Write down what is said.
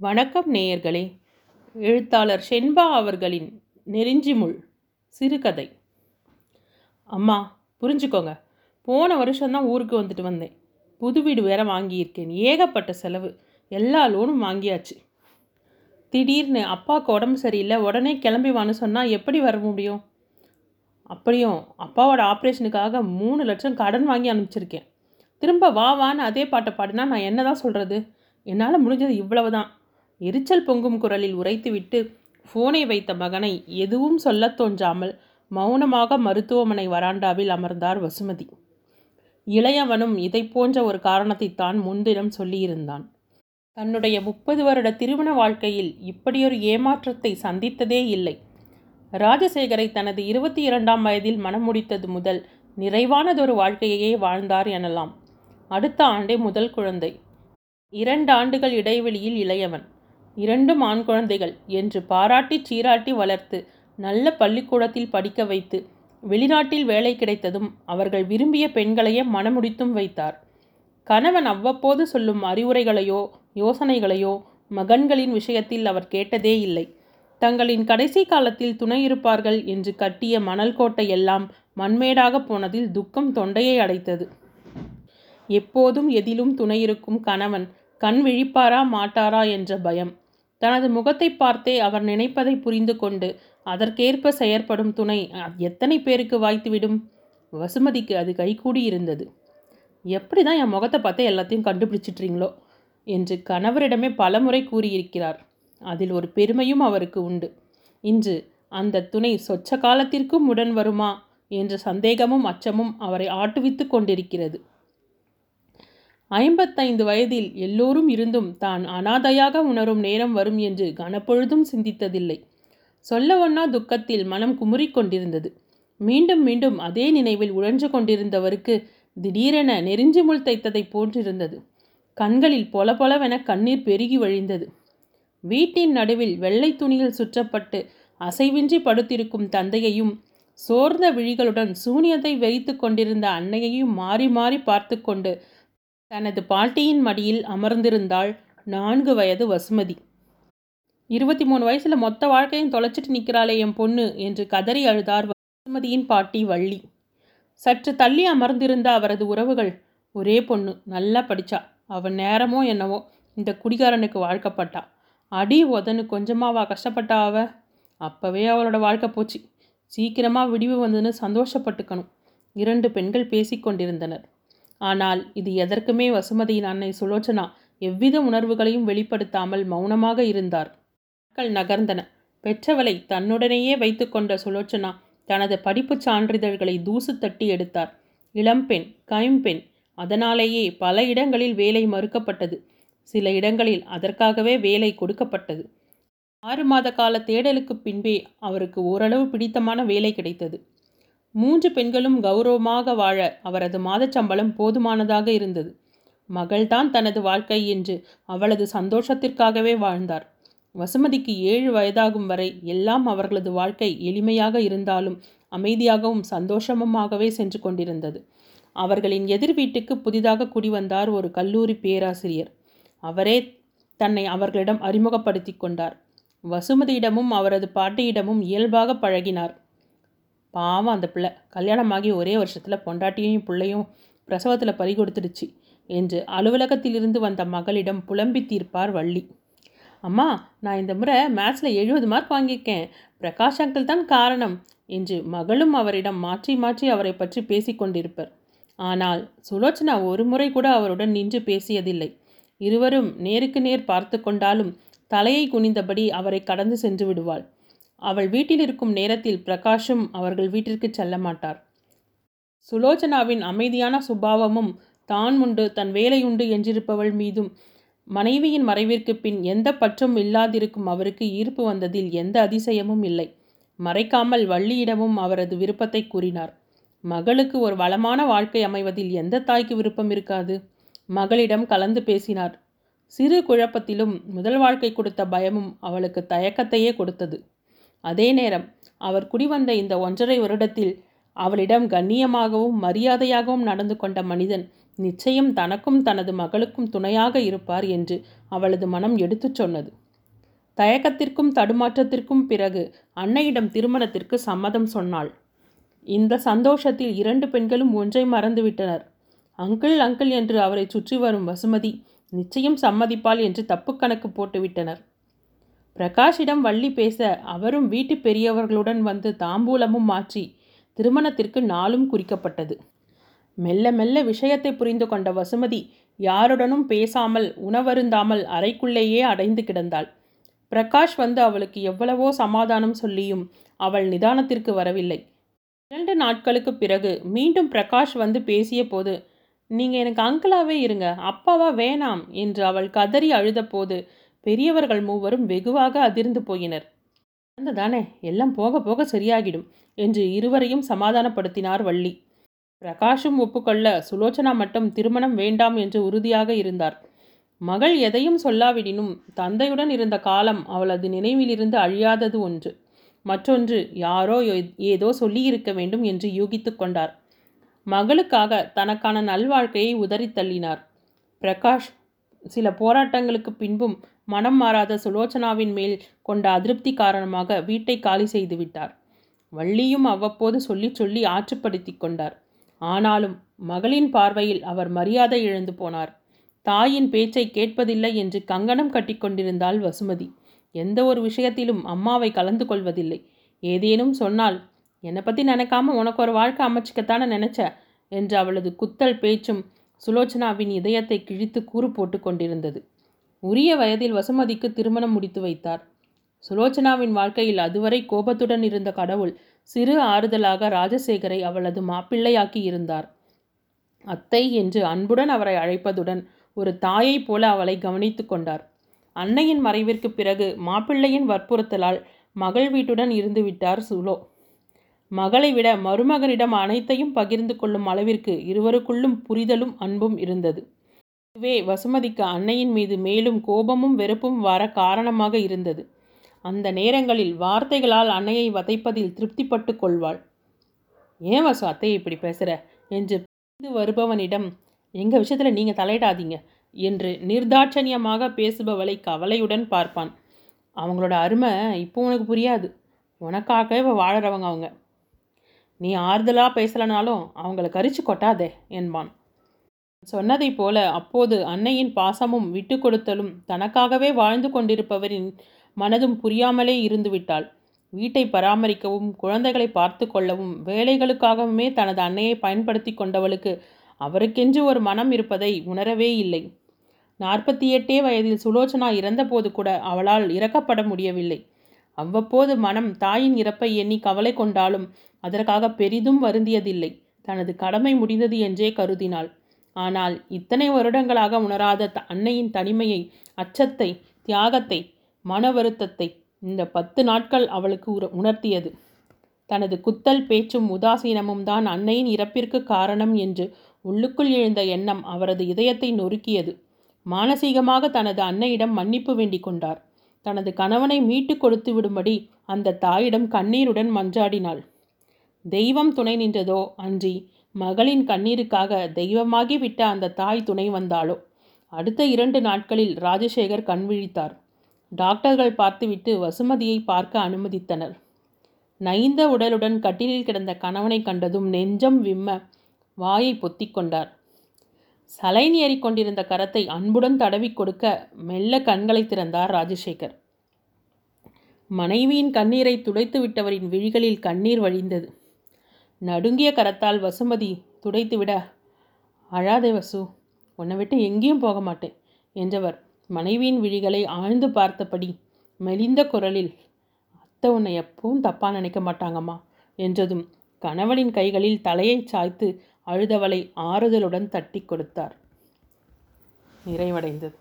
வணக்கம் நேயர்களே. எழுத்தாளர் ஷென்பா அவர்களின் நெறிஞ்சிமுள் சிறுகதை. அம்மா புரிஞ்சுக்கோங்க. போன வருஷம்தான் ஊருக்கு வந்துட்டு வந்தேன். புது வீடு வேற வாங்கியிருக்கேன். ஏகப்பட்ட செலவு. எல்லா லோனும் வாங்கியாச்சு. திடீர்னு அப்பாவுக்கு உடம்பு சரியில்லை. உடனே கிளம்பி வான்னு சொன்னால் எப்படி வர முடியும்? அப்படியும் அப்பாவோட ஆப்ரேஷனுக்காக மூணு லட்சம் கடன் வாங்கி அனுப்பிச்சிருக்கேன். திரும்ப வா வான்னு அதே பாட்டை பாடினா நான் என்ன தான் சொல்கிறது என்னால் முடிஞ்சது இவ்வளவு தான் எரிச்சல் பொங்கும் குரலில் உரைத்துவிட்டு ஃபோனை வைத்த மகனை எதுவும் சொல்லத் தோன்றாமல் மௌனமாக மருத்துவமனை வராண்டாவில் அமர்ந்தார் வசுமதி. இளையவனும் இதை போன்ற ஒரு காரணத்தைத்தான் முன்தினம் சொல்லியிருந்தான். தன்னுடைய முப்பது வருட திருமண வாழ்க்கையில் இப்படியொரு ஏமாற்றத்தை சந்தித்ததே இல்லை. ராஜசேகரை தனது இருபத்தி இரண்டாம் வயதில் மனம் முடித்தது முதல் நிறைவானதொரு வாழ்க்கையையே வாழ்ந்தார் எனலாம். அடுத்த ஆண்டே முதல் குழந்தை. இரண்டு ஆண்டுகள் இடைவெளியில் இளையவன். இரண்டும் ஆண் குழந்தைகள் என்று பாராட்டி சீராட்டி வளர்த்து நல்ல பள்ளிக்கூடத்தில் படிக்க வைத்து வெளிநாட்டில் வேலை கிடைத்ததும் அவர்கள் விரும்பிய பெண்களையே மனமுடித்தும் வைத்தார். கணவன் அவ்வப்போது சொல்லும் அறிவுரைகளையோ யோசனைகளையோ மகன்களின் விஷயத்தில் அவர் கேட்டதே இல்லை. தங்களின் கடைசி காலத்தில் துணை இருப்பார்கள் என்று கட்டிய மணல் கோட்டை எல்லாம் மண்மேடாக போனதில் துக்கம் தொண்டையை அடைத்தது. எப்போதும் எதிலும் துணை இருக்கும் கணவன் கண் விழிப்பாரா மாட்டாரா? என்ற பயம். தனது முகத்தை பார்த்தே அவர் நினைப்பதை புரிந்து கொண்டு அதற்கேற்ப செயற்படும் துணை எத்தனை பேருக்கு வாய்த்துவிடும் வசுமதிக்கு அது கைகூடி இருந்தது எப்படி தான் என் முகத்தை பார்த்து எல்லாத்தையும் கண்டுபிடிச்சிட்றீங்களோ என்று கணவரிடமே பலமுறை கூறியிருக்கிறார். அதில் ஒரு பெருமையும் அவருக்கு உண்டு. இன்று அந்த துணை சொச்ச காலத்திற்கும் உடன் வருமா என்ற சந்தேகமும் அச்சமும் அவரை ஆட்டுவித்து கொண்டிருக்கிறது. ஐம்பத்தைந்து வயதில் எல்லோரும் இருந்தும் தான் அனாதையாக உணரும் நேரம் வரும் என்று கனப்பொழுதும் சிந்தித்ததில்லை. சொல்ல ஒன்னா துக்கத்தில் மனம் குமுறிக்கொண்டிருந்தது மீண்டும் மீண்டும் அதே நினைவில் உழன்று கொண்டிருந்தவருக்கு திடீரென நெருஞ்சி முள் தைத்ததை போன்றிருந்தது. கண்களில் பொல பொலவென கண்ணீர் பெருகி வழிந்தது. வீட்டின் நடுவில் வெள்ளை துணியில் சுற்றப்பட்டு அசைவின்றி படுத்திருக்கும் தந்தையையும் சோர்ந்த விழிகளுடன் சூனியத்தை வெறித்து கொண்டிருந்த அன்னையையும் மாறி மாறி பார்த்து கொண்டு தனது பாட்டியின் மடியில் அமர்ந்திருந்தாள் நான்கு வயது வசுமதி. இருபத்தி மூணு வயசுல மொத்த வாழ்க்கையும் தொலைச்சிட்டு நிற்கிறாளே என் பொண்ணு என்று கதறி அழுதார் வசுமதியின் பாட்டி வள்ளி. சற்று தள்ளி அமர்ந்திருந்த அவரது உறவுகள் ஒரே பொண்ணு நல்லா படிச்சா அவன் நேரமோ என்னவோ இந்த குடிகாரனுக்கு வாழ்க்கப்பட்டா. அடி உதனு கொஞ்சமாவா கஷ்டப்பட்டா அவ? அப்போவே அவளோட வாழ்க்கை போச்சு. சீக்கிரமாக விடிவு வந்ததுன்னு சந்தோஷப்பட்டுக்கணும். இரண்டு பெண்கள் பேசிக்கொண்டிருந்தனர். ஆனால் இது எதற்குமே வசுமதியின் அன்னை சுலோச்சனா எவ்வித உணர்வுகளையும் வெளிப்படுத்தாமல் மௌனமாக இருந்தார். மக்கள் நகர்ந்தன. பெற்றவளை தன்னுடனேயே வைத்துக்கொண்ட சுலோச்சனா தனது படிப்புச் சான்றிதழ்களை தூசு தட்டி எடுத்தார். இளம்பெண் கைம்பெண் அதனாலேயே பல இடங்களில் வேலை மறுக்கப்பட்டது. சில இடங்களில் அதற்காகவே வேலை கொடுக்கப்பட்டது. ஆறு மாத கால தேடலுக்கு பின்பே அவருக்கு ஓரளவு பிடித்தமான வேலை கிடைத்தது. மூன்று பெண்களும் கௌரவமாக வாழ அவரது மாதச்சம்பளம் போதுமானதாக இருந்தது. மகள்தான் தனது வாழ்க்கை என்று அவளது சந்தோஷத்திற்காகவே வாழ்ந்தார். வசுமதிக்கு ஏழு வயதாகும் வரை எல்லாம் அவர்களது வாழ்க்கை எளிமையாக இருந்தாலும் அமைதியாகவும் சந்தோஷமுமாகவே சென்று கொண்டிருந்தது. அவர்களின் எதிர் வீட்டுக்கு புதிதாக குடிவந்தார் ஒரு கல்லூரி பேராசிரியர். அவரே தன்னை அவர்களிடம் அறிமுகப்படுத்தி கொண்டார். வசுமதியிடமும் அவரது பாட்டியிடமும் இயல்பாக பழகினார். பாவம் அந்த பிள்ளை. கல்யாணமாகி ஒரே வருஷத்தில் பொண்டாட்டியையும் பிள்ளையும் பிரசவத்தில் பறி கொடுத்துடுச்சு என்று அலுவலகத்திலிருந்து வந்த மகளிடம் புலம்பி தீர்ப்பார் வள்ளி. அம்மா நான் இந்த முறை மேத்ஸில் எழுபது மார்க் வாங்கியிருக்கேன். பிரகாஷ் அங்கிள் தான் காரணம் என்று மகளும் அவரிடம் மாற்றி மாற்றி அவரை பற்றி பேசிக்கொண்டிருப்பர் ஆனால் சுலோச்சனா ஒரு முறை கூட அவருடன் நின்று பேசியதில்லை. இருவரும் நேருக்கு நேர் பார்த்து கொண்டாலும் தலையை குனிந்தபடி அவரை கடந்து சென்று விடுவாள். அவள் வீட்டில் இருக்கும் நேரத்தில் பிரகாஷும் அவர்கள் வீட்டிற்கு செல்ல மாட்டார். சுலோச்சனாவின் அமைதியான சுபாவமும் தான் உண்டு தன் வேலை உண்டு என்றிருப்பவள் மீதும். மனைவியின் மறைவிற்கு பின் எந்த பற்றும் இல்லாதிருக்கும் அவருக்கு ஈர்ப்பு வந்ததில் எந்த அதிசயமும் இல்லை. மறைக்காமல் வள்ளியிடமும் அவரது விருப்பத்தை கூறினார். மகளுக்கு ஒரு வளமான வாழ்க்கை அமைவதில் எந்த தாய்க்கு விருப்பம் இருக்காது? மகளிடம் கலந்து பேசினார். சிறு குழப்பத்திலும் முதல் வாழ்க்கை கொடுத்த பயமும் அவளுக்கு தயக்கத்தையே கொடுத்தது. அதே நேரம் அவர் குடிவந்த இந்த ஒன்றரை வருடத்தில் அவளிடம் கண்ணியமாகவும் மரியாதையாகவும் நடந்து கொண்ட மனிதன் நிச்சயம் தனக்கும் தனது மகளுக்கும் துணையாக இருப்பார் என்று அவளது மனம் எடுத்துச் சொன்னது. தயக்கத்திற்கும் தடுமாற்றத்திற்கும் பிறகு அன்னையிடம் திருமணத்திற்கு சம்மதம் சொன்னாள். இந்த சந்தோஷத்தில் இரண்டு பெண்களும் ஒன்றை மறந்துவிட்டனர் அங்கிள் அங்கிள் என்று அவரை சுற்றி வரும் வசுமதி நிச்சயம் சம்மதிப்பாள் என்று தப்பு கணக்கு போட்டுவிட்டனர். பிரகாஷிடம் வள்ளி பேச அவரும் வீட்டு பெரியவர்களுடன் வந்து தாம்பூலமும் மாற்றி திருமணத்திற்கு நாளும் குறிக்கப்பட்டது. மெல்ல மெல்ல விஷயத்தை புரிந்து கொண்ட வசுமதி யாருடனும் பேசாமல் உணவருந்தாமல் அறைக்குள்ளேயே அடைந்து கிடந்தாள். பிரகாஷ் வந்து அவளுக்கு எவ்வளவோ சமாதானம் சொல்லியும் அவள் நிதானத்திற்கு வரவில்லை. இரண்டு நாட்களுக்கு பிறகு மீண்டும் பிரகாஷ் வந்து பேசிய போது நீங்கள் எனக்கு அங்கிளாவே இருங்க அப்பாவா வேணாம் என்று அவள் கதறி அழுதபோது பெரியவர்கள் மூவரும் வெகுவாக அதிர்ந்து போயினர். தானே எல்லாம் போக போக சரியாகிடும் என்று இருவரையும் சமாதானப்படுத்தினார் வள்ளி. பிரகாஷும் ஒப்புக்கொள்ள சுலோச்சனா மட்டும் திருமணம் வேண்டாம் என்று உறுதியாக இருந்தார். மகள் எதையும் சொல்லாவிடினும் தந்தையுடன் இருந்த காலம் அவளது நினைவிலிருந்து அழியாதது ஒன்று. மற்றொன்று யாரோ ஏதோ சொல்லியிருக்க வேண்டும் என்று யூகித்து கொண்டார். மகளுக்காக தனக்கான நல்வாழ்க்கையை உதறி தள்ளினார். பிரகாஷ் சில போராட்டங்களுக்கு பின்பும் மனம் மாறாத சுலோச்சனாவின் மேல் கொண்ட அதிருப்தி காரணமாக வீட்டை காலி செய்து விட்டார். வள்ளியும் அவ்வப்போது சொல்லி சொல்லி ஆற்றுப்படுத்தி கொண்டார். ஆனாலும் மகளின் பார்வையில் அவர் மரியாதை இழந்து போனார். தாயின் பேச்சை கேட்பதில்லை என்று கங்கணம் கட்டிக்கொண்டிருந்தாள் வசுமதி. எந்த ஒரு விஷயத்திலும் அம்மாவை கலந்து கொள்வதில்லை. ஏதேனும் சொன்னால் என்னை பற்றி நினைக்காம உனக்கு ஒரு வாழ்க்கை அமைச்சிக்கத்தானே நினச்ச? என்று அவளது குத்தல் பேச்சும் சுலோச்சனாவின் இதயத்தை கிழித்து கூறு போட்டு கொண்டிருந்தது. உரிய வயதில் வசுமதிக்கு திருமணம் முடித்து வைத்தார். சுலோச்சனாவின் வாழ்க்கையில் அதுவரை கோபத்துடன் இருந்த கடவுள் சிறு ஆறுதலாக ராஜசேகரை அவளது மாப்பிள்ளையாக்கி இருந்தார். அத்தை என்று அன்புடன் அவரை அழைப்பதுடன் ஒரு தாயைப் போல அவளை கவனித்து கொண்டார். அன்னையின் மறைவிற்கு பிறகு மாப்பிள்ளையின் வற்புறுத்தலால் மகள் வீட்டுடன் இருந்து விட்டார் சுலோ. மகளை விட மருமகனிடம் அனைத்தையும் பகிர்ந்து கொள்ளும் அளவிற்கு இருவருக்குள்ளும் புரிதலும் அன்பும் இருந்தது. இதுவே வசுமதிக்கு அன்னையின் மீது மேலும் கோபமும் வெறுப்பும் வர காரணமாக இருந்தது. அந்த நேரங்களில் வார்த்தைகளால் அன்னையை வதைப்பதில் திருப்திப்பட்டு கொள்வாள். ஏன் வசு அத்தையை இப்படி பேசுகிற என்று வருபவனிடம் எங்கள் விஷயத்தில் நீங்கள் தலையிடாதீங்க என்று நிர்தாட்சணியமாக பேசுபவளை கவலையுடன் பார்ப்பான். அவங்களோட அருமை இப்போ உனக்கு புரியாது. உனக்காகவே வாழறவங்க அவங்க. நீ ஆறுதலாக பேசலைனாலும் அவங்கள கரிச்சு கொட்டாதே என்பான். சொன்னதைப் போல அப்போது அன்னையின் பாசமும் விட்டு கொடுத்தலும் தனக்காகவே வாழ்ந்து கொண்டிருப்பவரின் மனதும் புரியாமலே இருந்துவிட்டாள் வீட்டை பராமரிக்கவும் குழந்தைகளை பார்த்து கொள்ளவும் வேலைகளுக்காகவுமே தனது அன்னையை பயன்படுத்தி கொண்டவளுக்கு அவருக்கென்று ஒரு மனம் இருப்பதை உணரவே இல்லை. நாற்பத்தி எட்டே வயதில் சுலோச்சனா இறந்தபோது கூட அவளால் இறக்கப்பட முடியவில்லை. அவ்வப்போது மனம் தாயின் இறப்பை எண்ணி கவலை கொண்டாலும் அதற்காக பெரிதும் வருந்தியதில்லை. தனது கடமை முடிந்தது என்றே கருதினாள். ஆனால் இத்தனை வருடங்களாக உணராத அன்னையின் தனிமையை அச்சத்தை தியாகத்தை மன வருத்தத்தை இந்த பத்து நாட்கள் அவளுக்கு உணர்த்தியது. தனது குத்தல் பேச்சும் உதாசீனமும் தான் அன்னையின் இறப்பிற்கு காரணம் என்று உள்ளுக்குள் எழுந்த எண்ணம் அவரது இதயத்தை நொறுக்கியது. மானசீகமாக தனது அன்னையிடம் மன்னிப்பு வேண்டிக் கொண்டார். தனது கணவனை மீட்டு கொடுத்து விடும்படி அந்த தாயிடம் கண்ணீருடன் மன்றாடினாள். தெய்வம் துணை நின்றதோ அன்றி மகளின் கண்ணீருக்காக தெய்வமாகி விட்ட அந்த தாய் துணை வந்தாளோ? அடுத்த இரண்டு நாட்களில் ராஜசேகர் கண் விழித்தார். டாக்டர்கள் பார்த்துவிட்டு வசுமதியை பார்க்க அனுமதித்தனர். நைந்த உடலுடன் கட்டிலில் கிடந்த கணவனை கண்டதும் நெஞ்சம் விம்ம வாயை பொத்திக் கொண்டார். சலைன் ஏறிக்கொண்டிருந்த கரத்தை அன்புடன் தடவி கொடுக்க மெல்ல கண்களை திறந்தார் ராஜசேகர். மனைவியின் கண்ணீரை துடைத்து விட்டவரின் விழிகளில் கண்ணீர் வழிந்தது. நடுங்கிய கரத்தால் வசுமதி துடைத்துவிட அழாதே வசு உன்னை விட்டு எங்கேயும் போக மாட்டேன் என்றவர் மனைவியின் விழிகளை ஆழ்ந்து பார்த்தபடி மெலிந்த குரலில் அத்தை உன்னை எப்பவும் தப்பாக நினைக்க மாட்டாங்கம்மா என்றதும் கணவனின் கைகளில் தலையை சாய்த்து அழுதவளை ஆறுதலுடன் தட்டி கொடுத்தார். நிறைவடைந்தது.